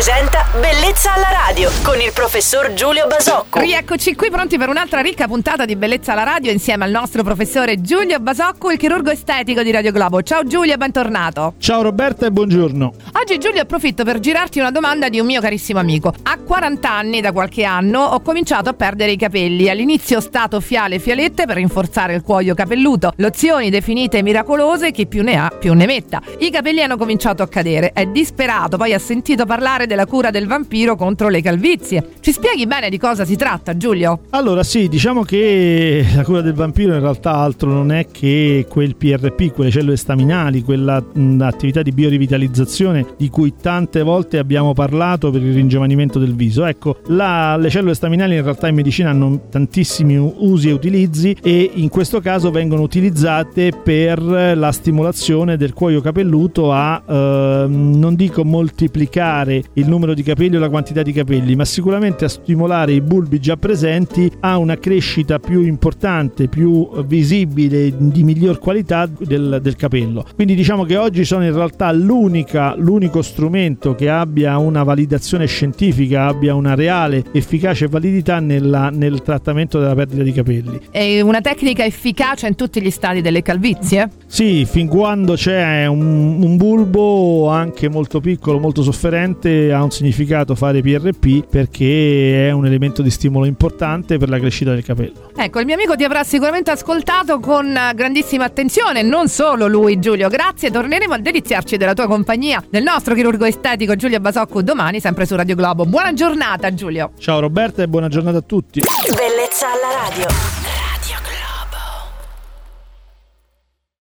presenta Bellezza alla radio con il professor Giulio Basocco. Rieccoci qui pronti per un'altra ricca puntata di Bellezza alla radio insieme al nostro professore Giulio Basocco, il chirurgo estetico di Radio Globo. Ciao Giulio, bentornato. Ciao Roberta e buongiorno. Oggi Giulio approfitto per girarti una domanda di un mio carissimo amico. A 40 anni, da qualche anno, ho cominciato a perdere i capelli. All'inizio stato fiale e fialette per rinforzare il cuoio capelluto. Lozioni definite miracolose, chi più ne ha più ne metta. I capelli hanno cominciato a cadere. È disperato, poi ha sentito parlare della cura del vampiro contro le calvizie. Ci spieghi bene di cosa si tratta, Giulio? Allora sì, diciamo che la cura del vampiro in realtà altro non è che quel PRP, quelle cellule staminali, quella attività di biorivitalizzazione di cui tante volte abbiamo parlato per il ringiovanimento del viso. Ecco, la, le cellule staminali in realtà in medicina hanno tantissimi usi e utilizzi e in questo caso vengono utilizzate per la stimolazione del cuoio capelluto a, eh, non dico moltiplicare il numero di capelli o la quantità di capelli, ma sicuramente a stimolare i bulbi già presenti a una crescita più importante, più visibile, di miglior qualità del, del capello. Quindi diciamo che oggi sono in realtà l'unica, l'unico strumento che abbia una validazione scientifica, abbia una reale efficacia e validità nella, nel trattamento della perdita di capelli. È una tecnica efficace in tutti gli stadi delle calvizie? Sì, fin quando c'è un, un bulbo anche molto piccolo, molto sofferente, ha un significato fare PRP perché è un elemento di stimolo importante per la crescita del capello. Ecco, il mio amico ti avrà sicuramente ascoltato con grandissima attenzione, non solo lui Giulio, grazie, torneremo a deliziarci della tua compagnia, del nostro chirurgo estetico Giulio Basocco domani sempre su Radio Globo. Buona giornata Giulio. Ciao Roberta e buona giornata a tutti. Bellezza alla radio.